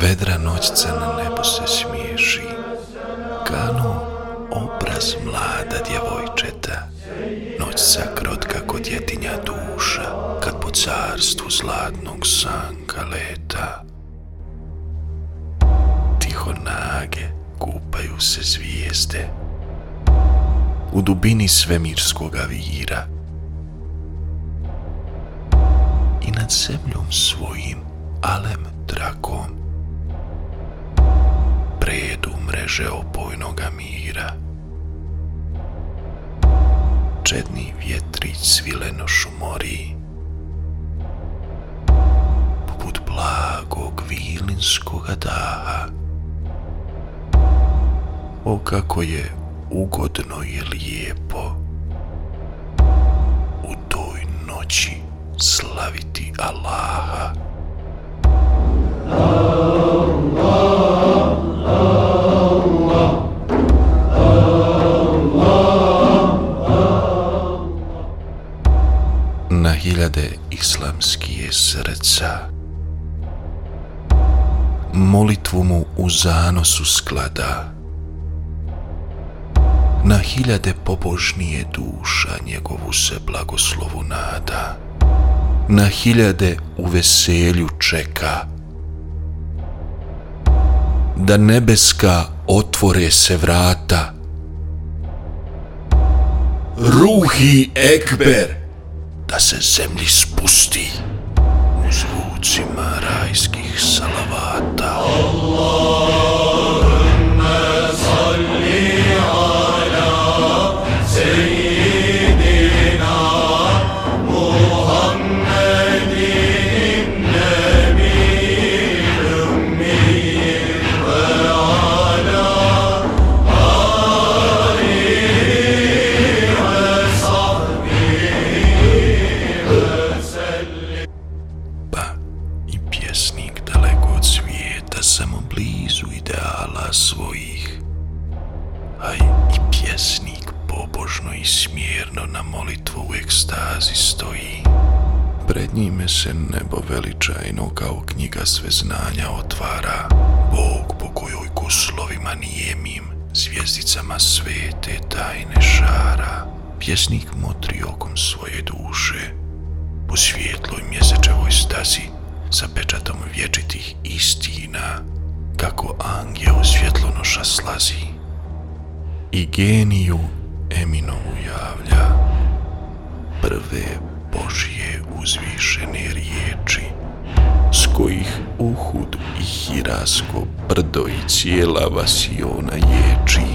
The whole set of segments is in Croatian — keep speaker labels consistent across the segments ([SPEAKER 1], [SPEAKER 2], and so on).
[SPEAKER 1] Vedra noćca na nebo se smiješi, kano obraz mlada djevojčeta. Noćca krotka kod djetinja duša, kad po carstvu zlatnog sanka leta. Tiho nage kupaju se zvijezde, u dubini svemirskoga vira. I nad zemljom svojim alem trakom predu mreže opojnoga mira. Čedni vjetrić svileno šumori, poput blagog vilinskoga daha. O kako je ugodno i lijepo u toj noći slaviti Allaha. Hiljade islamskije srca molitvu mu u zanosu sklada. Na hiljade pobožnije duša njegovu se blagoslovu nada. Na hiljade u veselju čeka. Da nebeska otvore se vrata. Ruhi Ekber da se zemlji spusti u zvucima rajskih svijeta samo blizu ideala svojih a i pjesnik pobožno i smjerno na molitvu u ekstazi stoji. Pred njime se nebo veličajno kao knjiga sve znanja otvara. Bog po kojoj kuslovima nijemim zvijezdicama svete tajne šara. Pjesnik motri okom svoje duše po svijetloj mjesečevoj stazi sa pečatom vječitih istina kako angel svjetlonoša slazi i geniju Eminovu javlja prve Božje uzvišene riječi s kojih Uhud i Hirasko brdo i cijela Vasiona ječi.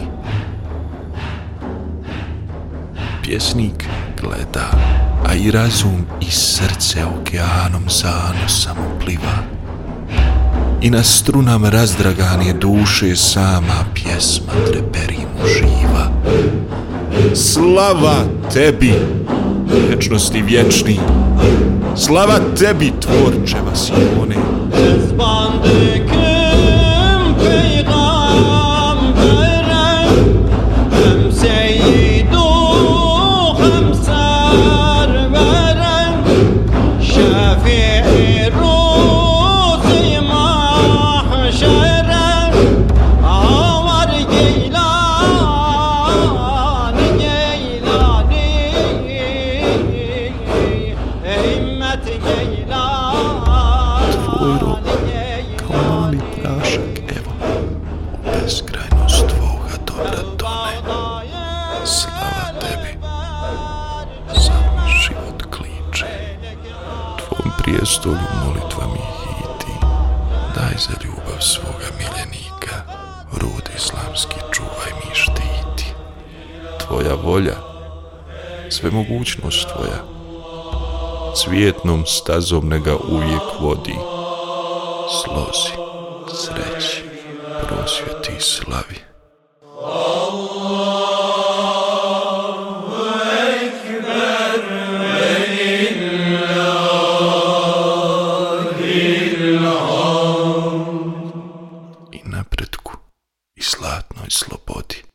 [SPEAKER 1] Pjesnik gleda, a i razum i srce okeanom zanosa mu pliva. I na strunama razdragane duše sama pjesma treperi mu živa. Slava tebi, vječnosti vječni, slava tebi, tvorče Vasione. Dobra tone. Slava tebi, sam život kliče. Tvom prijestolju molitva mi hiti, daj za ljubav svoga miljenika, rod islamski čuvaj mi štiti. Tvoja volja, sve mogućnost tvoja, cvijetnom stazom nega uvijek vodi, slozi, sreći, prosvjeti i slavi. I napretku i zlatnoj slobodi.